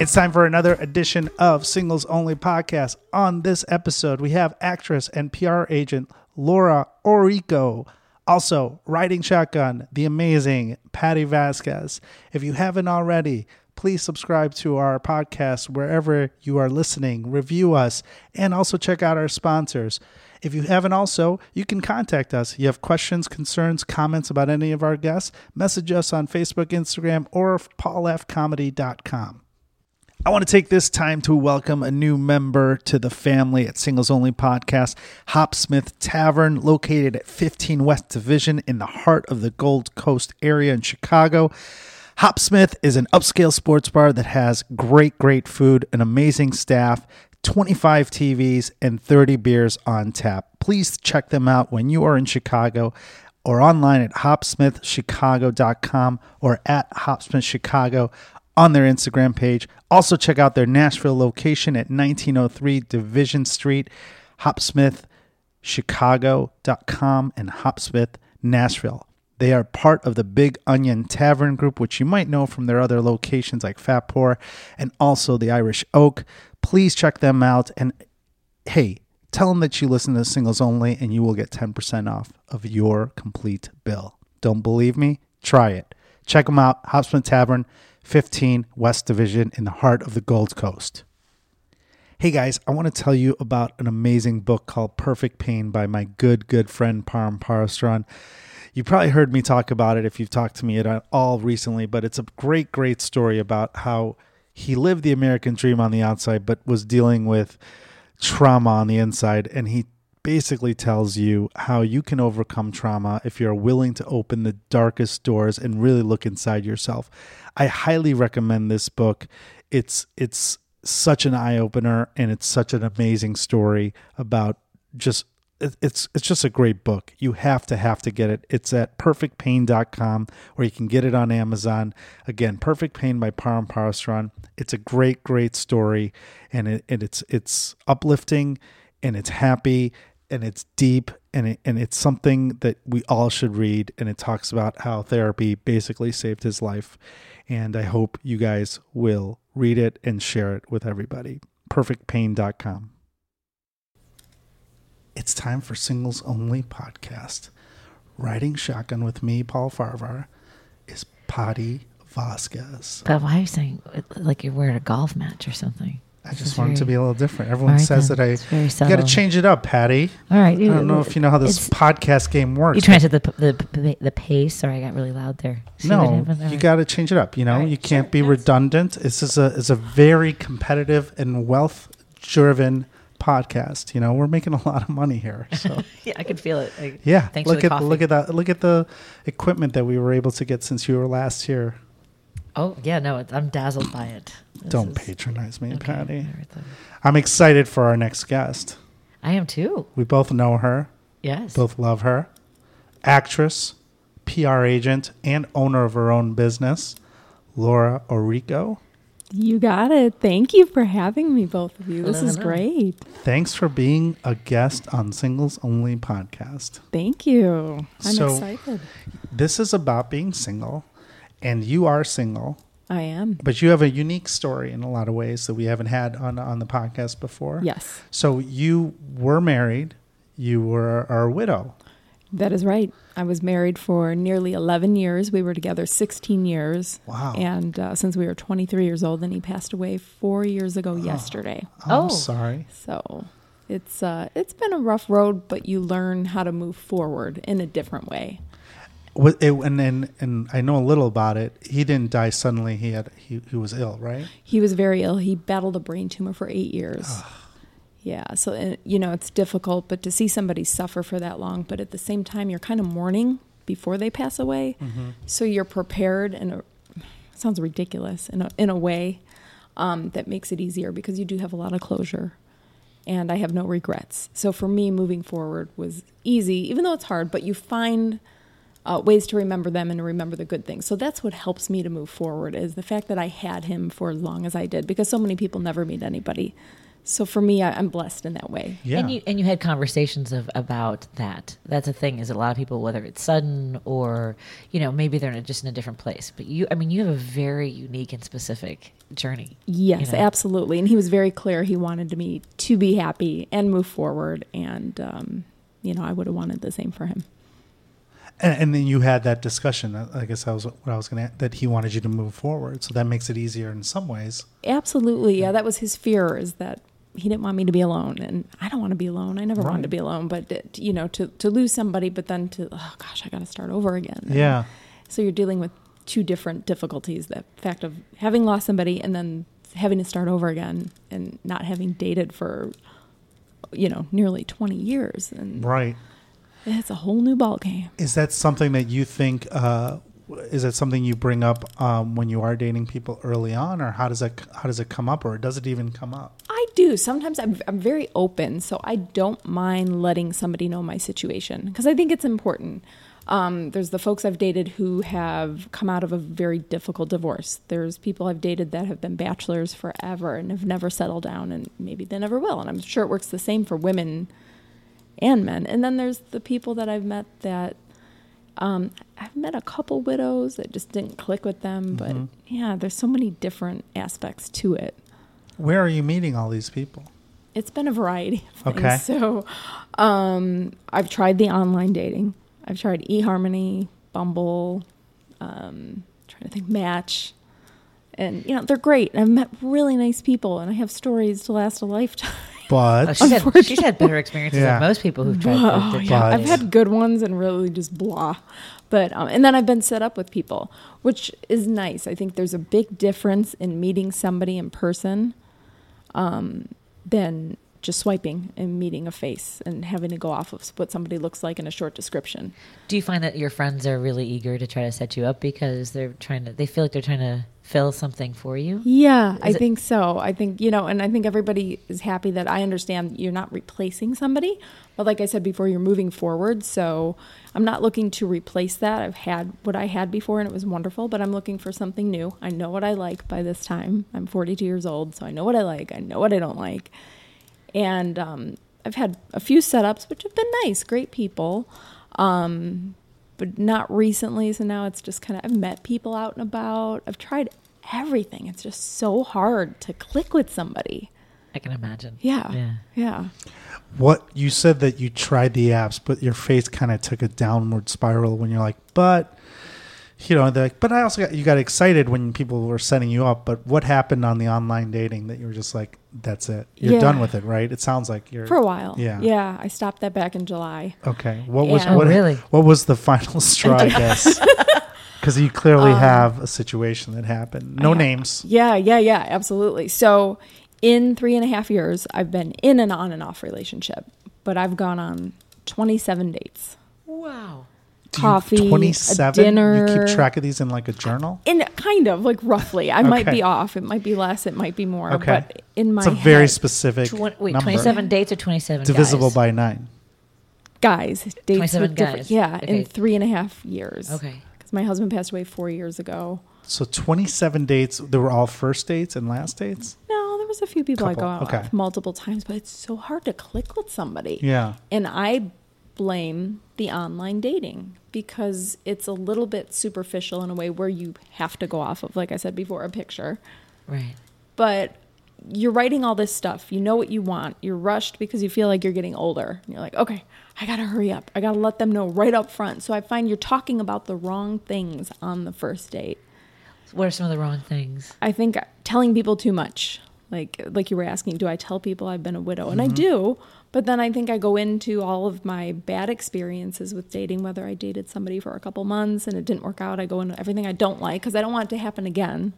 It's time for another edition of Singles Only Podcast. On this episode, we have actress and PR agent Laura Orrico. Also, riding shotgun, the amazing Patti Vasquez. If you haven't already, please subscribe to our podcast wherever you are listening, review us, and also check out our sponsors. If you haven't also, you can contact us. You have questions, concerns, comments about any of our guests, message us on Facebook, Instagram, or paulfcomedy.com. I want to take this time to welcome a new member to the family at Singles Only Podcast, Hopsmith Tavern, located at 15 West Division in the heart of the Gold Coast area in Chicago. Hopsmith is an upscale sports bar that has great, great food, an amazing staff, 25 TVs, and 30 beers on tap. Please check them out when you are in Chicago or online at hopsmithchicago.com or at hopsmithchicago on their Instagram page. Also, check out their Nashville location at 1903 Division Street, hopsmithchicago.com, and Hopsmith Nashville. They are part of the Big Onion Tavern Group, which you might know from their other locations like Fat Pour and also the Irish Oak. Please check them out. And hey, tell them that you listen to Singles Only and you will get 10% off of your complete bill. Don't believe me? Try it. Check them out. Hopsmith Tavern, 15 West Division in the heart of the Gold Coast. Hey guys, I want to tell you about an amazing book called Perfect Pain by my good, good friend Param Parastron. You probably heard me talk about it if you've talked to me at all recently, but it's a great, great story about how he lived the American dream on the outside, but was dealing with trauma on the inside. And he basically tells you how you can overcome trauma if you're willing to open the darkest doors and really look inside yourself. I highly recommend this book. It's it's such an eye opener and it's such an amazing story about just it's it's just a great book. You have to have to get it. It's at perfectpain.com or you can get it on Amazon. Again, Perfect Pain by Param Parasran. It's a great great story and it and it's it's uplifting and it's happy and it's deep and it, and it's something that we all should read and it talks about how therapy basically saved his life and I hope you guys will read it and share it with everybody. perfectpain.com it's time for Singles Only Podcast. Riding shotgun with me, Paul Farhvar, is Patti Vasquez. But why are you saying like you're wearing a golf match or something? I just want it to be a little different. Everyone right says then. that I got to change it up, Patti. All right. I don't know if you know how this podcast game works. You trying to the, the the pace? Sorry, I got really loud there. See no, you got to change it up. You know, right, you can't sure, be redundant. This is a is a very competitive and wealth driven podcast. You know, we're making a lot of money here. So yeah, I can feel it. I, yeah, look at coffee. look at that. Look at the equipment that we were able to get since you were last here. Oh yeah, no, I'm dazzled by it. This Don't is, patronize me, okay, Patti. I'm excited for our next guest. I am too. We both know her. Yes. Both love her. Actress, PR agent, and owner of her own business, Laura Orrico. You got it. Thank you for having me, both of you. This is great. Thanks for being a guest on Singles Only podcast. Thank you. I'm so, excited. This is about being single, and you are single. I am. But you have a unique story in a lot of ways that we haven't had on on the podcast before. Yes. So you were married. You were a widow. That is right. I was married for nearly 11 years. We were together 16 years. Wow. And uh, since we were 23 years old, then he passed away four years ago oh. yesterday. I'm oh. sorry. So it's uh, it's been a rough road, but you learn how to move forward in a different way. It, and, and and I know a little about it. He didn't die suddenly. He had he, he was ill, right? He was very ill. He battled a brain tumor for eight years. Yeah, so you know it's difficult, but to see somebody suffer for that long, but at the same time you're kind of mourning before they pass away, mm-hmm. so you're prepared, and it sounds ridiculous in a, in a way um, that makes it easier because you do have a lot of closure, and I have no regrets. So for me, moving forward was easy, even though it's hard. But you find uh, ways to remember them and to remember the good things. So that's what helps me to move forward is the fact that I had him for as long as I did, because so many people never meet anybody So for me, I, I'm blessed in that way. Yeah. And you and you had conversations of about that. That's a thing. Is a lot of people, whether it's sudden or you know maybe they're in a, just in a different place. But you, I mean, you have a very unique and specific journey. Yes, know? absolutely. And he was very clear. He wanted me to be happy and move forward. And, um, you know, I would have wanted the same for him. And, and then you had that discussion. uh, I guess that was what I was going to. That he wanted you to move forward, so that makes it easier in some ways. Absolutely. Yeah, that was his fear is that he didn't want me to be alone. And I don't want to be alone. I never wanted to be alone. But, you know, to, to lose somebody, but then to, oh gosh, I got to start over again. And Yeah. So you're dealing with two different difficulties the fact of having lost somebody and then having to start over again and not having dated for, you know, nearly 20 years. And Right. It's a whole new ball game. Is that something that you think? Uh, is that something you bring up um, when you are dating people early on, or how does that how does it come up, or does it even come up? I do. Sometimes I'm, I'm very open, so I don't mind letting somebody know my situation because I think it's important. Um, there's the folks I've dated who have come out of a very difficult divorce. There's people I've dated that have been bachelors forever and have never settled down, and maybe they never will. And I'm sure it works the same for women and men. And then there's the people that I've met that um, I've met a couple widows that just didn't click with them. But Mhm. yeah, there's so many different aspects to it. Where are you meeting all these people? It's been a variety of things. Okay. So um, I've tried the online dating. I've tried eHarmony, Bumble, um, trying to think Match. And you know, they're great. I've met really nice people and I have stories to last a lifetime. But Oh, she's, had, she's had better experiences Yeah. than most people who've tried Oh, the, the yeah. I've had good ones and really just blah. But um, and then I've been set up with people, which is nice. I think there's a big difference in meeting somebody in person um, than just swiping and meeting a face and having to go off of what somebody looks like in a short description. Do you find that your friends are really eager to try to set you up because they're trying to? They feel like they're trying to fill something for you. Yeah, I it- think so. I think, you know, and I think everybody is happy that I understand you're not replacing somebody. But like I said before, you're moving forward. So I'm not looking to replace that. I've had what I had before and it was wonderful, but I'm looking for something new. I know what I like by this time. I'm 42 years old, so I know what I like. I know what I don't like. And um, I've had a few setups, which have been nice, great people. Um, but not recently. So now it's just kind of, I've met people out and about. I've tried everything. It's just so hard to click with somebody. I can imagine. Yeah. Yeah. Yeah. what you said that you tried the apps, but your face kind of took a downward spiral when you're like, but you know, they're like, but I also got you got excited when people were setting you up. But what happened on the online dating that you were just like, that's it, you're Yeah. done with it, right? It sounds like you're For a while. Yeah. Yeah. I stopped that back in July. Okay. What was Yeah. what? Oh, really? What was the final straw? I guess because you clearly have a situation that happened. No Um, I- names. Yeah. Yeah. Yeah. Absolutely. So in three and a half years, I've been in an on and off relationship, but I've gone on 27 dates. Wow. Do you- coffee, a 27? You keep track of these in like a journal. In kind of like roughly, I might be off. It might be less. It might be more. Okay. But in my It's a very specific Twen- wait, number. twenty-seven dates or twenty-seven divisible guys? by nine. guys dates 27 with different. guys. Yeah, Okay. in three and a half years. Okay. Because my husband passed away four years ago. So 27 dates. They were all first dates and last dates. No, there was a few people I Couple, go out okay. with multiple times, but it's so hard to click with somebody. Yeah. And I blame the online dating because it's a little bit superficial in a way where you have to go off of, like I said before, a picture. Right. But you're writing all this stuff. You know what you want. You're rushed because you feel like you're getting older. And you're like, okay, I got to hurry up. I got to let them know right up front. So I find you're talking about the wrong things on the first date. What are some of the wrong things? I think telling people too much. Like like you were asking, do I tell people I've been a widow? And I mm-hmm. do, but then I think I go into all of my bad experiences with dating, whether I dated somebody for a couple months and it didn't work out. I go into everything I don't like because I don't want it to happen again,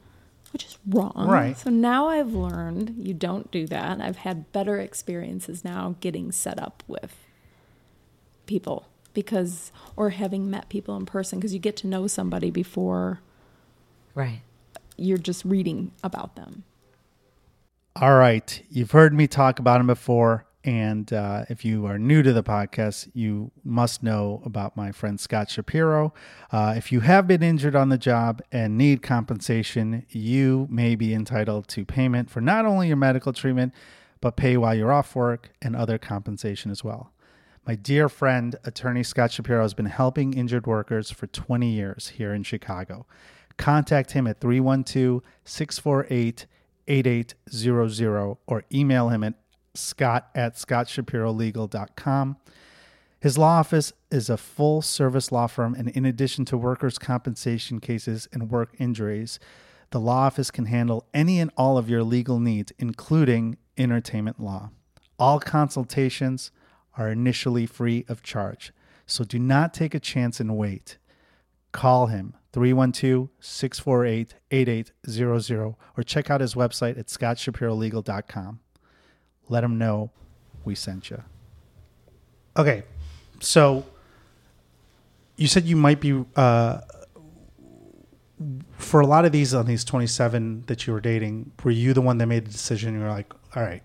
which is wrong. Right. So now I've learned you don't do that. I've had better experiences now getting set up with people because or having met people in person because you get to know somebody before Right. you're just reading about them. All right. You've heard me talk about him before. And uh, if you are new to the podcast, you must know about my friend Scott Shapiro. Uh, if you have been injured on the job and need compensation, you may be entitled to payment for not only your medical treatment, but pay while you're off work and other compensation as well. My dear friend, attorney Scott Shapiro, has been helping injured workers for 20 years here in Chicago. Contact him at 312 648 8800 or email him at scott at scottshapirolegal.com. His law office is a full service law firm, and in addition to workers' compensation cases and work injuries, the law office can handle any and all of your legal needs, including entertainment law. All consultations are initially free of charge, so do not take a chance and wait. Call him 312 648 8800 or check out his website at scottshapirolegal.com. Let him know we sent you. Okay, so you said you might be uh, for a lot of these on these 27 that you were dating were you the one that made the decision you were like all right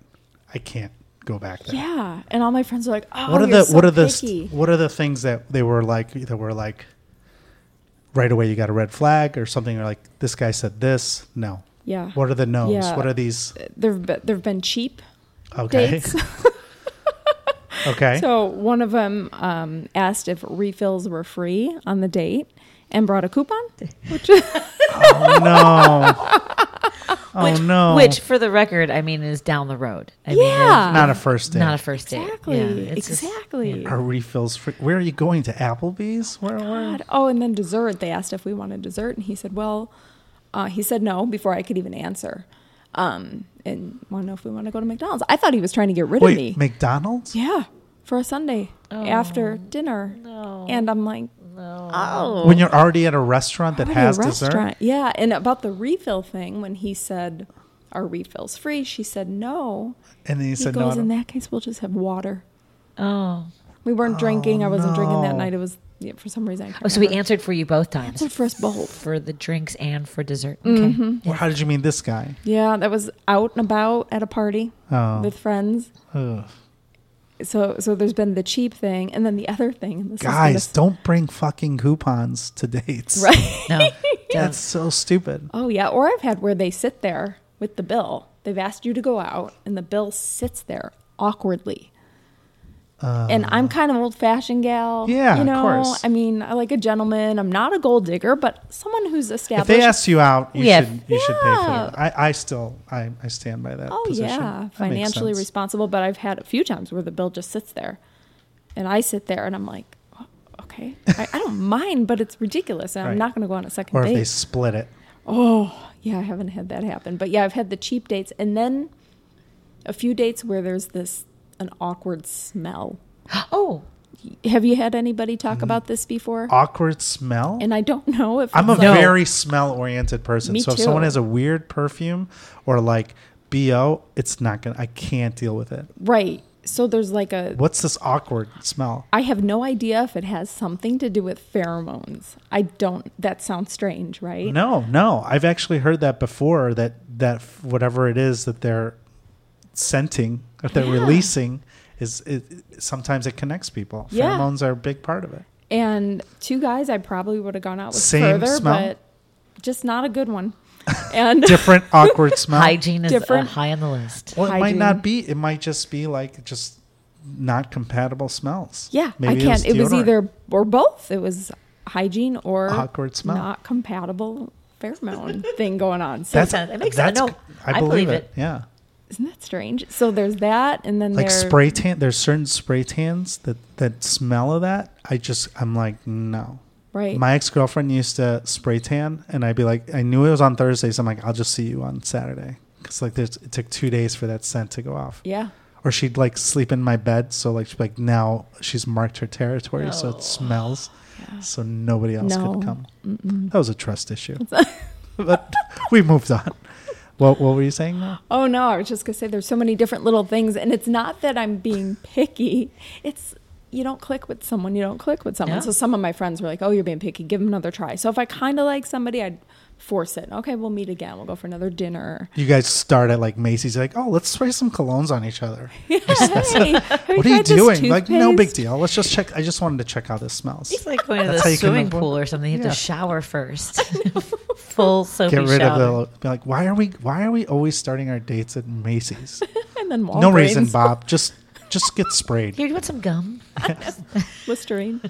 i can't go back there Yeah, and all my friends are like, "Oh, what are the so what are the picky." what are the things that they were like that were like right away you got a red flag or something or like this guy said this no yeah, what are the no's Yeah. what are these there've been, there've been cheap okay dates. okay So one of them um, asked if refills were free on the date and brought a coupon. Which oh no oh which, no Which, for the record, I mean, is down the road. I mean, Yeah. it's not a first date not a first date. exactly, Yeah, it's just- exactly. are refills free where are you going to applebee's where, where? God. Oh, and then dessert. They asked if we wanted dessert, and he said, "Well," uh, he said no before I could even answer. Um, and want to know if we want to go to McDonald's. I thought he was trying to get rid of me. mcdonald's yeah, for a sundae after dinner. no. And I'm like, Oh. when you're already at a restaurant that Already has a dessert. Yeah, and about the refill thing, when he said, "Are refills free?" She said, "No." and then he He said goes, no "In that case, we'll just have water." Oh. We weren't drinking. I wasn't drinking that night. It was yeah, for some reason. I can't Oh, so he remember. answered for you both times. answered for us both. For the drinks and for dessert. Okay. Mm-hmm. Well, how did you mean this guy Yeah, that was out and about at a party oh with friends. ugh. So, so there's been the cheap thing, and then the other thing. This guys gonna- don't bring fucking coupons to dates right? No. that's so stupid Oh yeah, or I've had where they sit there with the bill. They've asked you to go out, and the bill sits there awkwardly. And I'm kind of old fashioned gal. Uh. Yeah, you of know. course. I mean, I like a gentleman. I'm not a gold digger, but someone who's established. if they ask you out you Yeah. should you should pay for Yeah. it I, I still I, I stand by that oh position. yeah, That financially responsible. But I've had a few times where the bill just sits there, and I sit there and I'm like, oh, okay, I, I don't mind, but it's ridiculous, and Right. I'm not going to go on a second or if date. they split it Oh, yeah, I haven't had that happen. But yeah, I've had the cheap dates and then a few dates where there's this an awkward smell. Oh. Have you had anybody talk about this before? awkward smell And I don't know if I'm a like- very smell oriented person. Me so if someone has a weird perfume or like BO, it's not gonna I can't deal with it. right. So there's like a What's this awkward smell? I have no idea if it has something to do with pheromones. I don't that sounds strange, right? No, no. I've actually heard that before that that whatever it is that they're scenting that they're Yeah. releasing is it, sometimes it connects people. Yeah. Pheromones are a big part of it. And two guys I probably would have gone out with Same further, smell? but just not a good one. And Different awkward smell. Hygiene is uh, Different- high on the list. Well, it might not be. It might just be like just not compatible smells. Yeah, Maybe I can't. It was, deodorant. either or both. It was hygiene or Awkward smell. not compatible pheromone thing going on. So That's- sense. It makes sense. No, I I believe, believe it. it. Yeah, isn't that strange? So there's that, and then like there, spray tan. There's certain spray tans that that smell of that. I just I'm like no. right? My ex girlfriend used to spray tan, and I'd be like, I knew it was on Thursday, so I'm like, I'll just see you on Saturday, because like there's it took two days for that scent to go off. yeah, Or she'd like sleep in my bed, so like she'd be like now she's marked her territory, so Oh. it smells, yeah. so nobody else No. could come. Mm-mm. That was a trust issue, but we moved on. What what were you saying now? Oh no, I was just gonna say there's so many different little things, and it's not that I'm being picky. It's you don't click with someone, you don't click with someone. Yeah. So some of my friends were like, "Oh, you're being picky. Give them another try." So if I kind of like somebody, I'd force it. Okay, we'll meet again. We'll go for another dinner. You guys start at like Macy's, like, oh, let's spray some colognes on each other. Hey, what are you doing? Like, no big deal. Let's just check. I just wanted to check how this smells. It's like going to the how you come swimming pool or something. You have Yeah. to shower first. Full soapy Get rid shower. of the be like. Why are we? Why are we always starting our dates at Macy's? and then Walgreens. no reason, Bob. Just just get sprayed. Here, you want some gum? Listerine.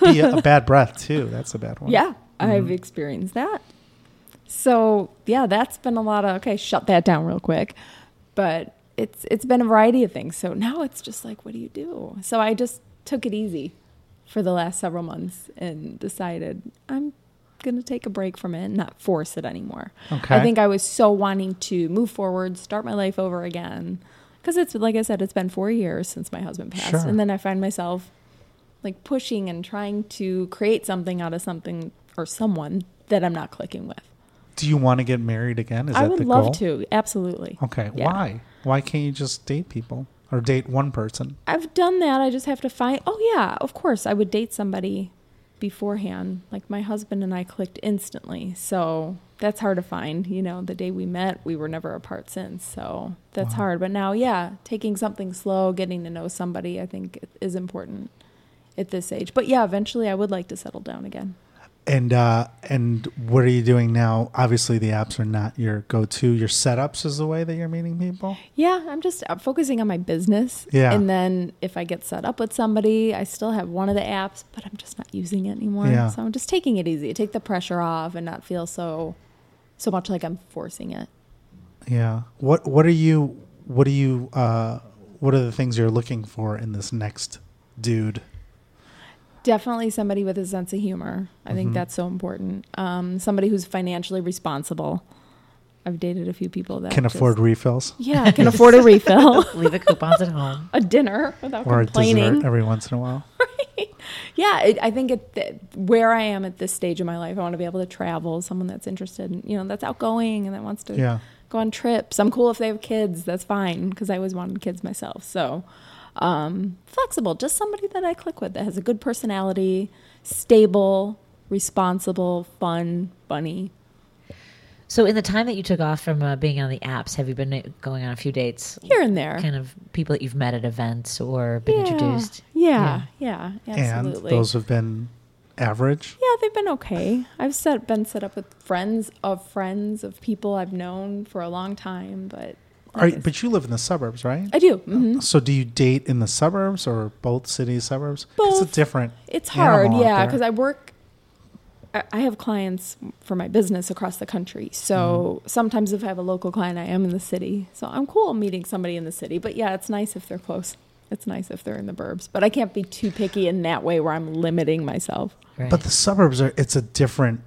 Be a, a bad breath too. That's a bad one. Yeah, I've mm-hmm. experienced that. So yeah, that's been a lot of okay. Shut that down real quick. But it's it's been a variety of things. So now it's just like, what do you do? So I just took it easy for the last several months and decided I'm gonna take a break from it and not force it anymore. Okay. I think I was so wanting to move forward, start my life over again. Because it's like I said, it's been four years since my husband passed, Sure. and then I find myself like pushing and trying to create something out of something or someone that I'm not clicking with. Do you want to get married again? Is I would love goal? to, absolutely. Okay. Yeah. Why? Why can't you just date people or date one person? I've done that. I just have to find. Oh yeah, of course, I would date somebody beforehand. Like my husband and I clicked instantly, so that's hard to find. You know, the day we met, we were never apart since, so that's Wow. hard. But now, yeah, taking something slow, getting to know somebody, I think is important at this age. But yeah, eventually, I would like to settle down again. And uh, and what are you doing now? Obviously, the apps are not your go-to. Your setups is the way that you're meeting people. Yeah, I'm just I'm focusing on my business. Yeah. And then if I get set up with somebody, I still have one of the apps, but I'm just not using it anymore. Yeah. So I'm just taking it easy, take the pressure off, and not feel so so much like I'm forcing it. Yeah. What What are you What are you uh, What are the things you're looking for in this next dude? Definitely somebody with a sense of humor. I think Mhm. that's so important. Um, somebody who's financially responsible. I've dated a few people that Can just- afford refills Yeah, can afford a refill, Leave the coupons at home. a dinner without or a complaining. dessert every once in a while. yeah it, i think it, th- where i am at this stage of my life i want to be able to travel someone that's interested in, you know that's outgoing and that wants to Yeah. go on trips i'm cool if they have kids that's fine because i always wanted kids myself so um, flexible just somebody that i click with that has a good personality stable responsible fun funny So, in the time that you took off from uh, being on the apps, have you been uh, going on a few dates? here and there Kind of people that you've met at events or been yeah. introduced? yeah yeah, absolutely And those have been average. Yeah, they've been okay. I've set been set up with friends of friends of people I've known for a long time, but Are, like but you live in the suburbs, right? I do. hmm So do you date in the suburbs or both cities Both. suburbs? It's a different. It's hard, yeah, because I work. I I have clients for my business across the country. So Mm-hmm. sometimes if I have a local client, I am in the city. So I'm cool meeting somebody in the city. But yeah, it's nice if they're close. It's nice if they're in the burbs. But I can't be too picky in that way where I'm limiting myself. Right. But the suburbs are. It's a different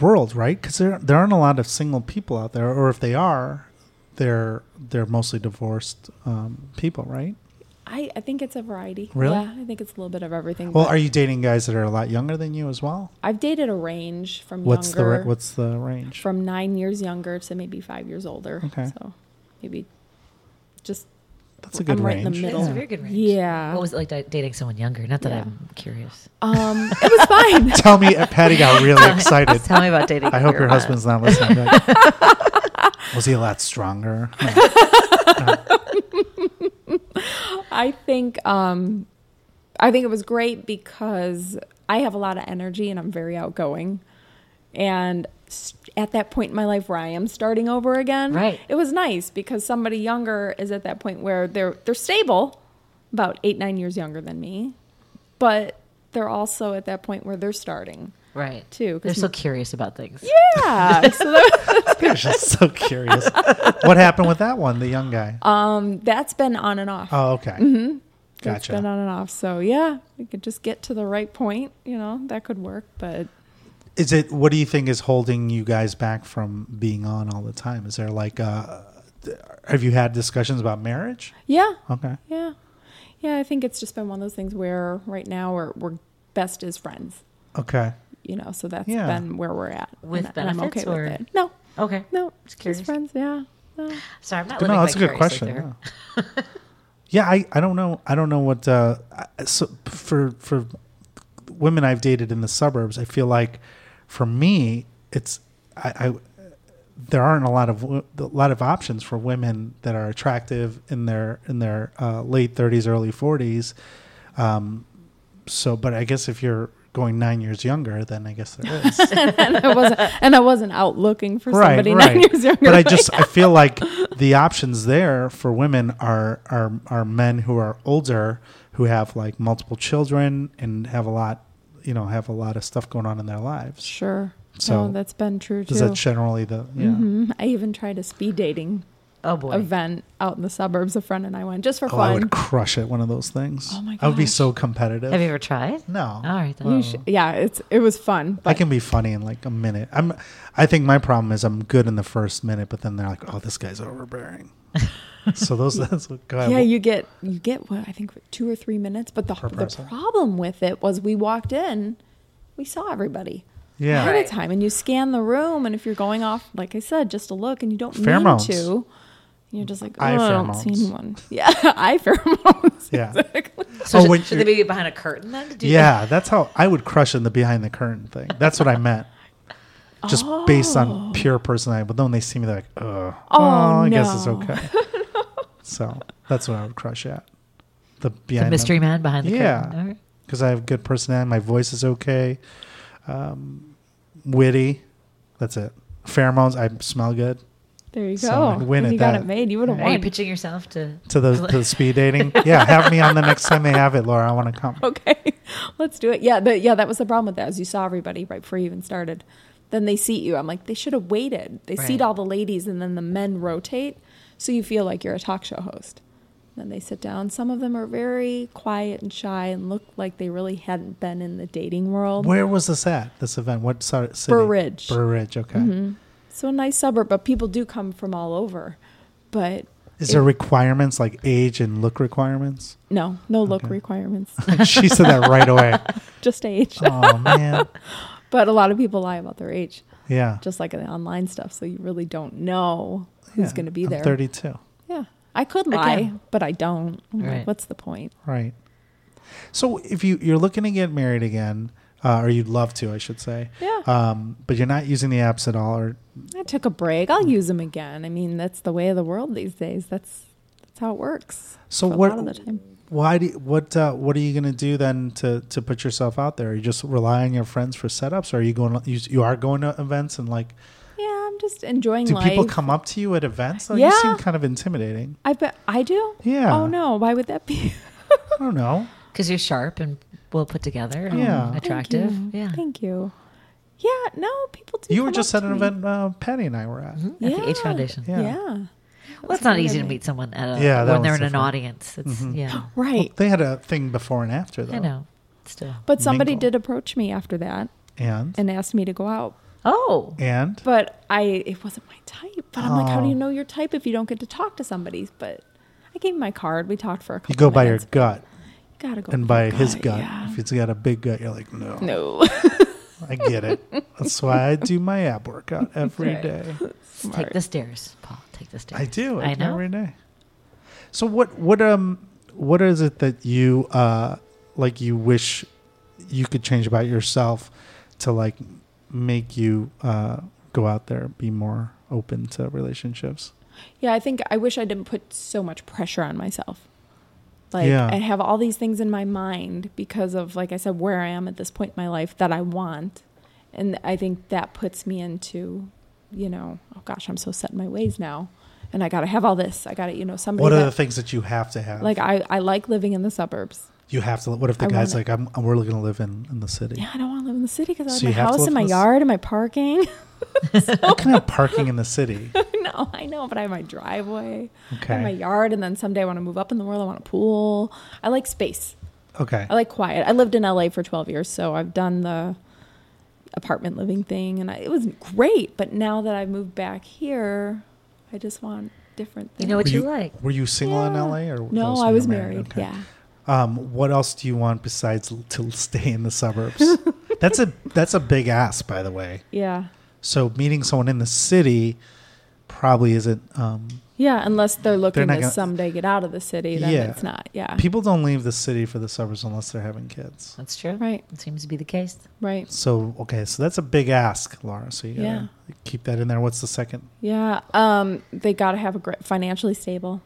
world, right? Because there there aren't a lot of single people out there, or if they are, they're they're mostly divorced um, people, right? I, I think it's a variety. Really? Yeah, I think it's a little bit of everything. Well, are you dating guys that are a lot younger than you as well? I've dated a range from What's the younger. ra- what's the range? from nine years younger to maybe five years older. Okay. So maybe just That's a good I'm right in the range. middle. That's a very good range. Yeah. What was it like di- dating someone younger? Not that Yeah. I'm curious. um it was fine. Tell me, uh, Patti got really excited. Tell me about dating. I hope your your husband's not listening. Like, was he a lot stronger? I think um I think it was great because I have a lot of energy and I'm very outgoing. And at that point in my life where I am starting over again, Right. it was nice because somebody younger is at that point where they're they're stable, about eight nine years younger than me, but they're also at that point where they're starting Right. Too. They're so curious about things. Yeah. so that, I was just so curious. What happened with that one, the young guy? um, that's been on and off. Oh, okay. Mm-hmm. That's Gotcha. been on and off. So yeah, we could just get to the right point. You know, that could work. But Is it? What do you think is holding you guys back from being on all the time? Is there like, uh, have you had discussions about marriage? yeah, Okay. yeah, yeah. I think it's just been one of those things where right now we're we're best as friends. Okay. You know, so that's Yeah. been where we're at. With and, and I'm benefits okay or- with it. No, Okay. no, Just just friends. Yeah. No. Sorry, I'm not No, that's a good question. there. Yeah. yeah, I, I don't know. I don't know what. Uh, so for for women I've dated in the suburbs, I feel like for me, it's I, I there aren't a lot of a lot of options for women that are attractive in their in their uh, late 30s, early 40s. Um, so, but I guess if you're going nine years younger, then I guess there is. and I wasn't and I wasn't out looking for right, somebody right. nine years younger. but I just I feel like the options there for women are are are men who are older who have like multiple children and have a lot, you know, have a lot of stuff going on in their lives. sure. So, no, that's been true too. Is that generally the yeah? hmm I even tried a speed dating Oh boy. event out in the suburbs. A friend and I went just for Oh, I fun. would crush it. one of those things. Oh my god. I would be gosh. so competitive. Have you ever tried? no. All right. Then. Well, You sh- yeah, it's it was fun. But I can be funny in like a minute. I'm. I think my problem is I'm good in the first minute, but then they're like, "Oh, this guy's overbearing." so those that's what. Go ahead. yeah, you get you get what I think two or three minutes. But the Per the person. problem with it was we walked in, we saw everybody yeah. ahead Right. of time, and you scan the room, and if you're going off, like I said, just a look, and you don't Pheromones. mean to, you're just like, oh, I don't see anyone. Yeah, eye pheromones. Yeah. exactly. So Oh, should, when should they be behind a curtain then? to do Yeah, that's how I would crush in the behind the curtain thing. That's what I meant. Just based on pure personality. But then when they see me, they're like, "Ugh, Oh, I guess it's no. okay." so that's what I would crush at. The The behind mystery man behind the Yeah. curtain. All right. because I have good personality. My voice is okay. Um, witty. That's it. Pheromones. I smell good. There you So go. I'd win If at you got that. it made. You would have Are you won. pitching yourself to? To the to the speed dating. Yeah, have me on the next time they have it, Laura. I want to come. okay, let's do it. Yeah, but yeah, that was the problem with that. Is you saw everybody right before you even started. Then they seat you. I'm like, they should have waited. They Right. seat all the ladies, and then the men rotate, so you feel like you're a talk show host. Then they sit down. Some of them are very quiet and shy and look like they really hadn't been in the dating world. Where was this at? This event? What so- city? Burr Ridge. Burr Ridge. Okay. Mhm. So a nice suburb, but people do come from all over. But Is there requirements like age and look requirements? no, no look Okay. requirements, she said that right away. just age. Oh man. But a lot of people lie about their age. Yeah. just like the online stuff. So you really don't know who's Yeah. going to be I'm there. 32. Yeah, I could lie, Again. but I don't. I'm like, Right. What's the point? Right. So if you you're looking to get married again, uh, or you'd love to, I should say. Yeah, Um, but you're not using the apps at all, or I took a break. I'll use them again. I mean, that's the way of the world these days. That's that's how it works. so what? A lot of the time. Why do you, what uh, what are you going to do then to to put yourself out there? Are you just rely on your friends for setups, or are you going? You, you are going to events and like, Yeah, I'm just enjoying do life. people come up to you at events? Like, You seem kind of intimidating. I bet I do. Yeah. Oh no, why would that be? I don't know. Because you're sharp and well put together. And Yeah. Attractive. Thank. Yeah. Thank you. Yeah, no, people do. You were just at an me. event uh, Patti and I were at. Mhm. At the H Foundation. Yeah. Yeah. Well, it's not easy to meet someone at a, Yeah, when they're was in an audience. It's Mhm. yeah. Right. They had a thing before and after though. I know. Still. But somebody Mingle. did approach me after that And and asked me to go out. Oh. and But I it wasn't my type. But I'm like, how do Oh. you know your type if you don't get to talk to somebody? But I gave him my card. We talked for a couple you go by your gut You gotta go and by by your his gut. yeah. If he's got a big gut, you're like, no, No. I get it. That's why I do my ab workout every Right. day. Take the stairs, Paul. Take the stairs. I do. I, I do know. every day. So what what um what is it that you uh like you wish you could change about yourself to like make you uh go out there be more open to relationships? Yeah, I think I wish I didn't put so much pressure on myself. Like Yeah. I have all these things in my mind because of like I said where I am at this point in my life that I want. And I think that puts me into, you know, oh gosh, I'm so set in my ways now. And I got to have all this. I got to, you know, somebody What are that, the things that you have to have? like I I like living in the suburbs. You have to. What if the I guy's wanna- like, I'm we're going to live in in the city? Yeah, I don't want to live in the city because I So like you my have to house live and my the s- yard and my parking. What kind of parking in the city. no, I know, but I have my driveway, I have my Okay. yard, and then someday I want to move up in the world. I want a pool. I like space. Okay. I like quiet. I lived in LA for 12 years, so I've done the apartment living thing, and I, it was great. But now that I've moved back here, I just want different things. You things. know what you, you- like? Were you single in Yeah. LA or No, also I you was were married. Okay. Yeah. Um, what else do you want besides to stay in the suburbs? that's a that's a big ask, by the way. Yeah. So meeting someone in the city probably isn't. Um, Yeah, unless they're looking not to gonna- someday get out of the city, then Yeah. it's not. Yeah. people don't leave the city for the suburbs unless they're having kids. That's true. Right. It seems to be the case. Right. So okay, so that's a big ask, Laura. So you gotta Yeah. keep that in there. What's the second? Yeah. Um, they got to have a great, financially stable.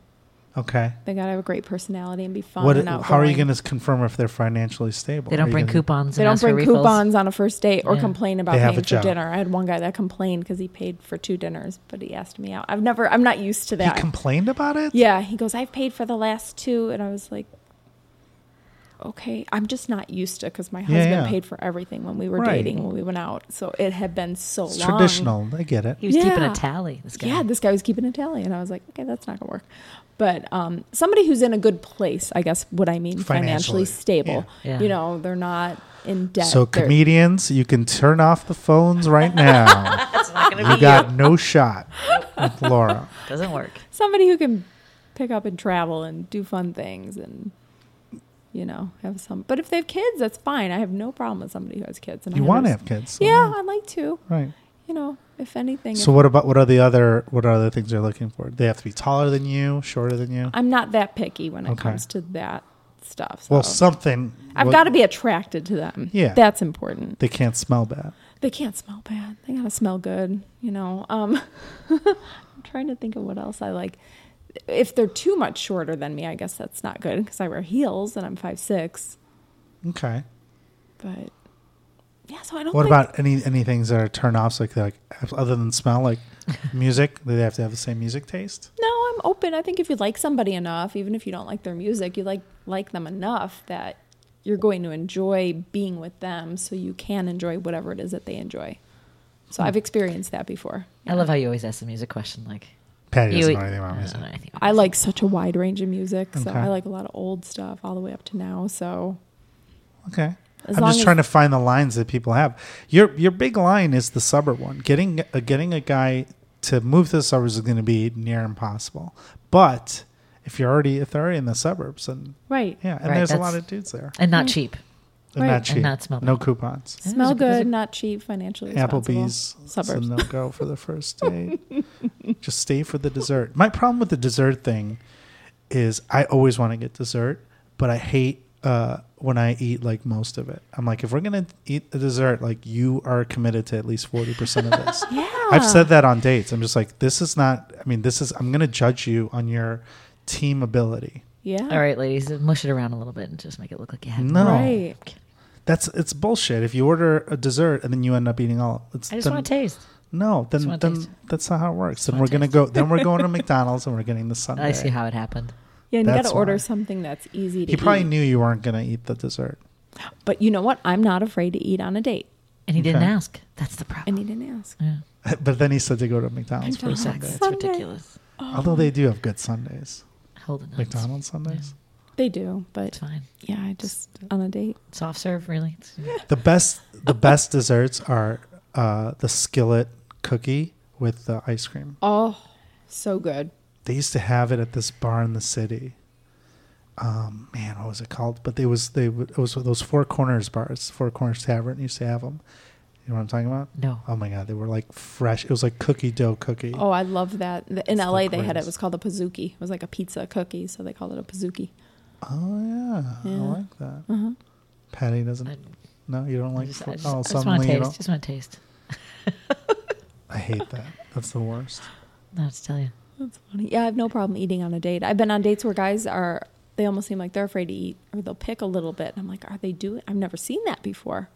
Okay. They got to have a great personality and be fun What? and How are you going to confirm if they're financially stable? They don't bring gonna- coupons. They and don't ask bring refills. coupons on a first date or Yeah. complain about They paying for job. dinner. I had one guy that complained because he paid for two dinners, but he asked me out. I've never, I'm not used to that. He complained about it. yeah, he goes, I've paid for the last two, and I was like, okay, I'm just not used to because my Yeah, husband yeah. paid for everything when we were Right. dating when we went out, so it had been so It's long. traditional. I get it. He was keeping a tally. This guy. Yeah, this guy was keeping a tally, and I was like, okay, that's not gonna work. But um, somebody who's in a good place, I guess, what I mean, Financially, financially, stable. yeah. Yeah. You know, they're not in debt. So They're- comedians, you can turn off the phones right now. It's not going to you be got no shot with Laura. Doesn't work. somebody who can pick up and travel and do fun things and you know have some. But if they have kids, that's fine. I have no problem with somebody who has kids. And You want to have kids. so- Yeah, I'd like to. Right. You know, if anything. So if- what about what are the other what are other things you're looking for? They have to be taller than you, shorter than you. I'm not that picky when it Okay. comes to that stuff. So Well, something. I've got to be attracted to them. Yeah. that's important. They can't smell bad. They can't smell bad. They gotta smell good. You know. Um, I'm trying to think of what else I like. If they're too much shorter than me, I guess that's not good because I wear heels and I'm five six. Okay. But yeah, so I don't. What think, about any any things that are turn offs like like other than smell like music? Do they have to have the same music taste? No, I'm open. I think if you like somebody enough, even if you don't like their music, you like like them enough that you're going to enjoy being with them, so you can enjoy whatever it is that they enjoy. So Hmm. I've experienced that before. I love how you always ask the music question. Like, Patti doesn't you, know anything about I music. don't know anything about I music. like such a wide range of music, so Okay. I like a lot of old stuff all the way up to now. So Okay. As I'm long just as- trying to find the lines that people have. Your your big line is the suburb one. Getting uh, getting a guy to move to the suburbs is going to be near impossible. But if you're already if they're already in the suburbs, then right, yeah, and Right, there's a that's- lot of dudes there. and not cheap. And Right. not And not smell no bad. coupons. Yeah, smell there's a- there's a- good, not cheap, financially responsible. Applebee's is a suburbs. no go for the first date. Just stay for the dessert. My problem with the dessert thing is I always want to get dessert, but I hate uh, when I eat like most of it. I'm like, if we're gonna eat the dessert, like you are committed to at least forty percent of this. Yeah, I've said that on dates. I'm just like, this is not. I mean, this is. I'm gonna judge you on your team ability. Yeah, All right, ladies, mush it around a little bit and just make it look like you had. No. more. right. That's it's bullshit. If you order a dessert and then you end up eating all, it's I just then- want to taste. No, then then taste. that's not how it works. Then we're gonna go. Then we're going to McDonald's and we're getting the sundae. I see how it happened. Yeah, and you got to order why. something that's easy to He probably eat. knew you weren't gonna eat the dessert. But you know what? I'm not afraid to eat on a date, And he didn't ask. That's the problem. and he didn't ask. yeah. But then he said to go to McDonald's for a McDonald's. sundae. That's sundae. ridiculous. Although they do have good sundaes, Hold it. McDonald's sundaes. They do, but It's fine. yeah, I just on a date. Soft serve, really. It's- The best the best desserts are uh, the skillet cookie with the ice cream. Oh, so good. They used to have it at this bar in the city. Um, man, what was it called? But they was they would- it was those Four Corners bars. Four Corners Tavern used to have them. You know what I'm talking about? No. Oh my god, they were like fresh. It was like cookie dough cookie. Oh, I love that. In It's the LA, they had it. It was called a pizookie. It was like a pizza cookie, so they called it a pizookie. Oh yeah, Yeah. I like that. Uh-huh. Patti doesn't. I, no, you don't I like. just, I oh, just, I just want to taste. Just want to taste. I hate that. That's the worst. No, to tell you. That's funny. Yeah, I have no problem eating on a date. I've been on dates where guys are, they almost seem like they're afraid to eat or they'll pick a little bit. And I'm like, are they doing? I've never seen that before.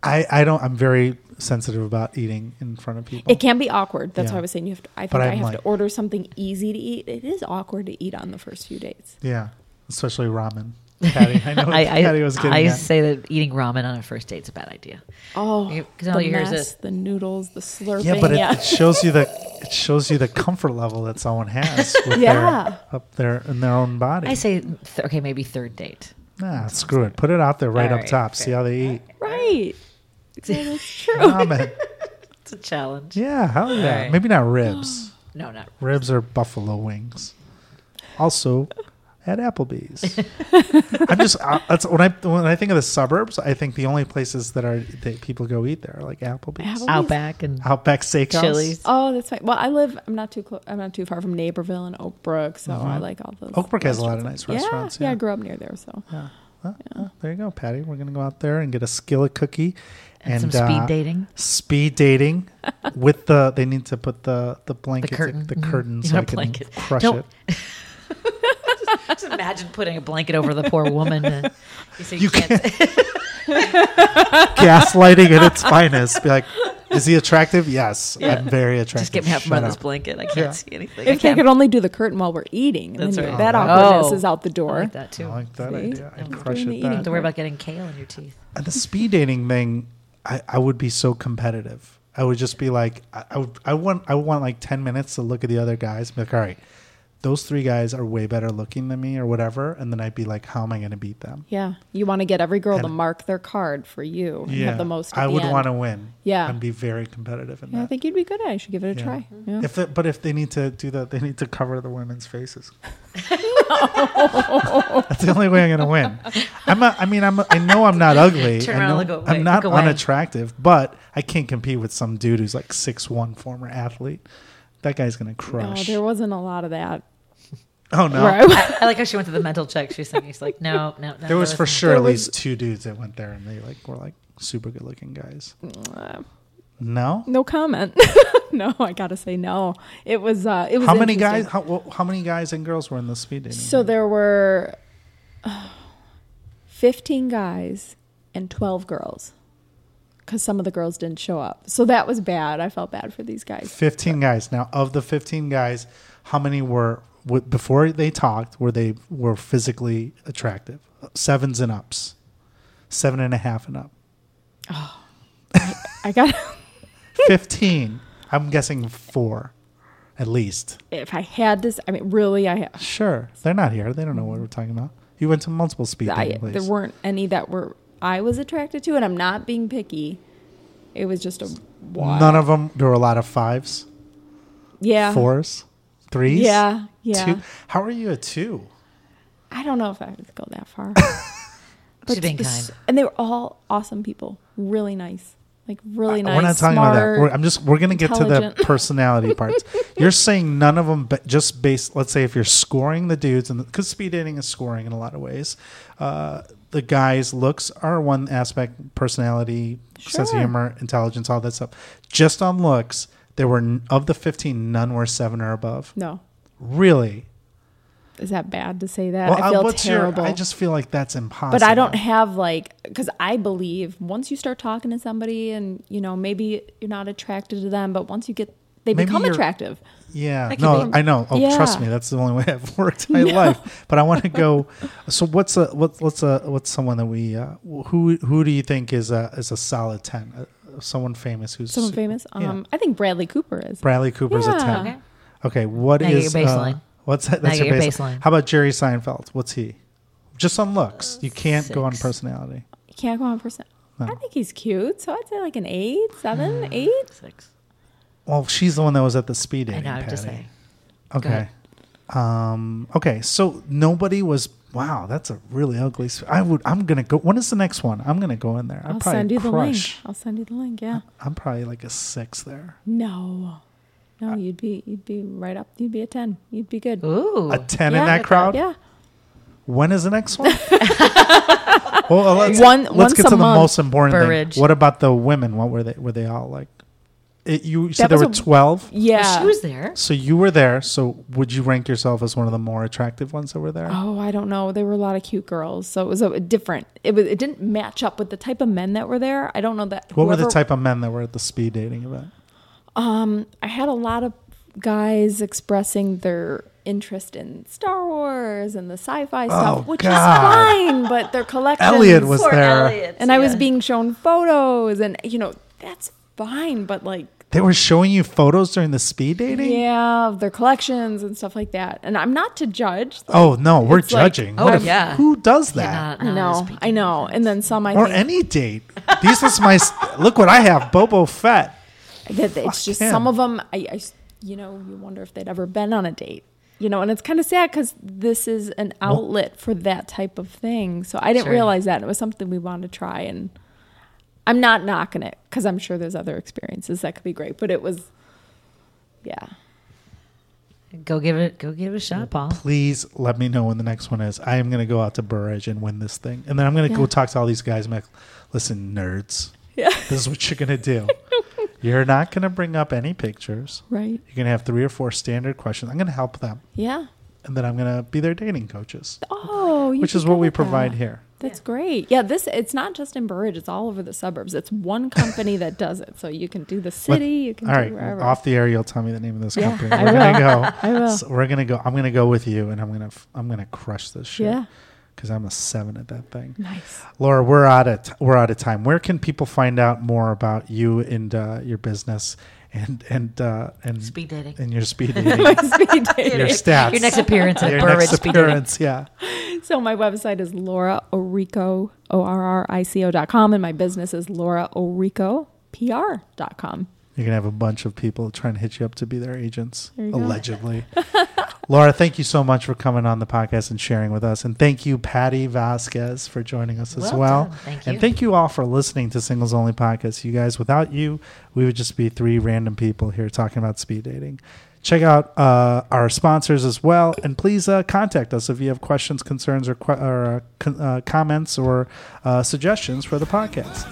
I, I don't. I'm very sensitive about eating in front of people. It can be awkward. That's Yeah. why I was saying you have to, I think I have like- to order something easy to eat. It is awkward to eat on the first few dates. yeah, especially ramen. Patti, I know what I, I, Patti was getting I at. say that eating ramen on a first date is a bad idea. Oh, 'cause all you hear is this. the noodles, the slurping. Yeah, but it, yeah. it shows you the it shows you the comfort level that someone has with Yeah. their up there in their own body. I say, th- okay, maybe third date. Nah, screw it. Put it out there right All up right, top. See how they eat right. That's true. ramen. It's a challenge. Yeah, hell yeah. All right. Maybe not ribs. No, not Ribs are buffalo wings. Also, at Applebee's. I'm just uh, that's when I when I think of the suburbs. I think the only places that are that people go eat there are like Applebee's, Applebee's. Outback and Outback Steakhouse, Chili's. Oh, that's right. Well, I live. I'm not too close. I'm not too far from Naperville and Oak Brook, so. I like all those. Oak Brook has a lot of restaurants. nice restaurants, Yeah, yeah, yeah. I grew up near there, so Yeah. Well, well, there you go, Patti. We're gonna go out there and get a skillet cookie and, some speed uh, dating. Speed dating with the. They need to put the the blanket curtain. the, curtain You so want I a can blanket. crush Don't- it. Just imagine putting a blanket over the poor woman. you say you, You can't. Gaslighting at its finest. Be like, is he attractive? Yes, I'm very attractive. Just get me out from under this blanket. I can't Yeah. see anything. If they could only do the curtain while we're eating, and That's then right. that Oh. awkwardness Oh. is out the I door. like that too. I like that See? idea. I'd crush doing at the eating. that. Don't need to worry about getting kale in your teeth. And the speed dating thing, I, I would be so competitive. I would just be like, I, I would, I want, I want like ten minutes to look at the other guys. And be like, all right, those three guys are way better looking than me, or whatever. And then I'd be like, how am I going to beat them? Yeah, you want to get every girl to mark their card for you and have the most. I the would want to win. Yeah. and be very competitive in Yeah, I think you'd be good at. it. I should give it a Yeah. try. Mm-hmm. Yeah. If it, but if they need to do that, they need to cover the women's faces. That's the only way I'm gonna win. I'm not. I mean, I'm. I know I'm not ugly. Turn I around know and look away- I'm not look away. unattractive, but I can't compete with some dude who's like six one, former athlete. That guy's gonna crush. no, there wasn't a lot of that. oh no, I I, I like how she went to the mental check. She was thinking, she's like, no, no, no. there was for sure at least two dudes that went there, and they like were like super good looking guys. Uh, No, no comment. no, I gotta say no. It was. Uh, it was. how many guys? How, well, how many guys and girls were in the speed dating? So thing? there were uh, fifteen guys and twelve girls, because some of the girls didn't show up. So that was bad. I felt bad for these guys. 15 guys. Now, of the 15 guys, how many were w- before they talked? Were they were physically attractive? Sevens and ups, seven and a half and up. Oh, I got. 15. I'm guessing four, at least. if I had this, I mean, really, I. have. Sure, they're not here. They don't know what we're talking about. You went to multiple speed I there weren't any that were I was attracted to, and I'm not being picky. It was just a wild. None of them. There were a lot of fives, yeah fours, threes. Yeah, yeah. Two. How are you a two? I don't know if I would go that far. She's being s- kind. and they were all awesome people, really nice, like really nice. We're not talking smart. about that. We're, I'm just we're gonna get to the personality parts. You're saying none of them, but just based. Let's say if you're scoring the dudes, and because speed dating is scoring in a lot of ways, uh, the guys' looks are one aspect, personality, sense of humor, intelligence, all that stuff. Just on looks, there were n- of the 15, none were seven or above. no, Really? is that bad to say that? Well, I uh, feel terrible. your? I just feel like that's impossible. but I don't have like because I believe once you start talking to somebody and you know maybe you're not attracted to them, but once you get they Maybe become attractive. Yeah, That no, be. I know. Oh, trust me, that's the only way I've worked my life. But I want to go. So, what's a what's what's a what's someone that we uh, who who do you think is a is a solid ten? Uh, someone famous who's Someone famous. Yeah. Um, I think Bradley Cooper is. Bradley Cooper's a Yeah. ten. Okay. Okay, what Now is get your uh, what's that? That's you your get your baseline. baseline. How about Jerry Seinfeld? What's he? Just on looks. You can't go on personality. You can't go on person. No. I think he's cute, so I'd say like an eight, Mm. eight. Six. Well, she's the one that was at the speed I dating. know. I'm just Patti. saying. Okay. Um, okay. So nobody was. Wow, that's a really ugly. I would. I'm gonna go. When is the next one? I'm gonna go in there. I'd I'll probably send you the link. I'll send you the link. Yeah. I'm probably like a six there. No, no, you'd be you'd be right up. You'd be a ten. You'd be good. Ooh. A ten Yeah. in that crowd. Yeah. When is the next one? well, let's, One- let's once get a to the month. most important Burr Ridge. thing. What about the women? What were they? Were they all like? It, you said there were a- twelve. Yeah. She was there. So you were there. So would you rank yourself as one of the more attractive ones that were there? Oh, I don't know. There were a lot of cute girls, so it was a different. It was. It didn't match up with the type of men that were there. I don't know that. what were the type of men that were at the speed dating event? Um, I had a lot of guys expressing their interest in Star Wars and the sci-fi Oh, stuff, which God. is fine, but their collections. Elliot was there. Elliot, and I was being shown photos, and you know that's fine, but like They were showing you photos during the speed dating. yeah, of their collections and stuff like that. And I'm not to judge. Oh no, we're It's like- judging. Oh, What if- yeah. Who does that? not- I know, I know. And then some I or think any date. These is my. Look what I have. Boba Fett. that it's Fuck just him. some of them. I, I, you know, you wonder if they'd ever been on a date. You know, and it's kind of sad because this is an outlet for that type of thing. So I didn't Sure. realize that it was something we wanted to try, and I'm not knocking it because I'm sure there's other experiences that could be great. But it was, yeah, Go give it. Go give it a shot, Paul. Please let me know when the next one is. I am going to go out to Burr Ridge and win this thing, and then I'm going to go talk to all these guys. And be like, listen, nerds. Yeah. This is what you're going to do. You're not going to bring up any pictures. right, You're going to have three or four standard questions. I'm going to help them. yeah. and then I'm going to be their dating coaches, Oh, you which is what we provide that. here. That's great. Yeah, this it's not just in Burr Ridge; it's all over the suburbs. It's one company that does it, so you can do the city, you can All do right, wherever. off the air, you'll tell me the name of this Yeah, company. I We're gonna will. go. I will. So we're gonna go. I'm gonna go with you, and I'm gonna I'm gonna crush this shit. Yeah. because I'm a seven at that thing. Nice. Laura, we're out of t- we're out of time. Where can people find out more about you and uh, your business and and uh, and Speed dating. and your speed dating, Speed dating. your stats, Your next appearance at your Burr Ridge next Speed Dating. appearance. Yeah, So my website is Laura Orrico, O-R-R-I-C-O dot com, and my business is Laura Orrico, PR dot com. You're gonna have a bunch of people trying to hit you up to be their agents, There you go. allegedly. Laura, thank you so much for coming on the podcast and sharing with us, and thank you, Patti Vasquez, for joining us as Well well. Thank And thank you all for listening to Singles Only Podcast. You guys, without you, we would just be three random people here talking about speed dating. Check out uh, our sponsors as well, and please uh, contact us if you have questions, concerns, or, que- or uh, con- uh, comments or uh, suggestions for the podcast.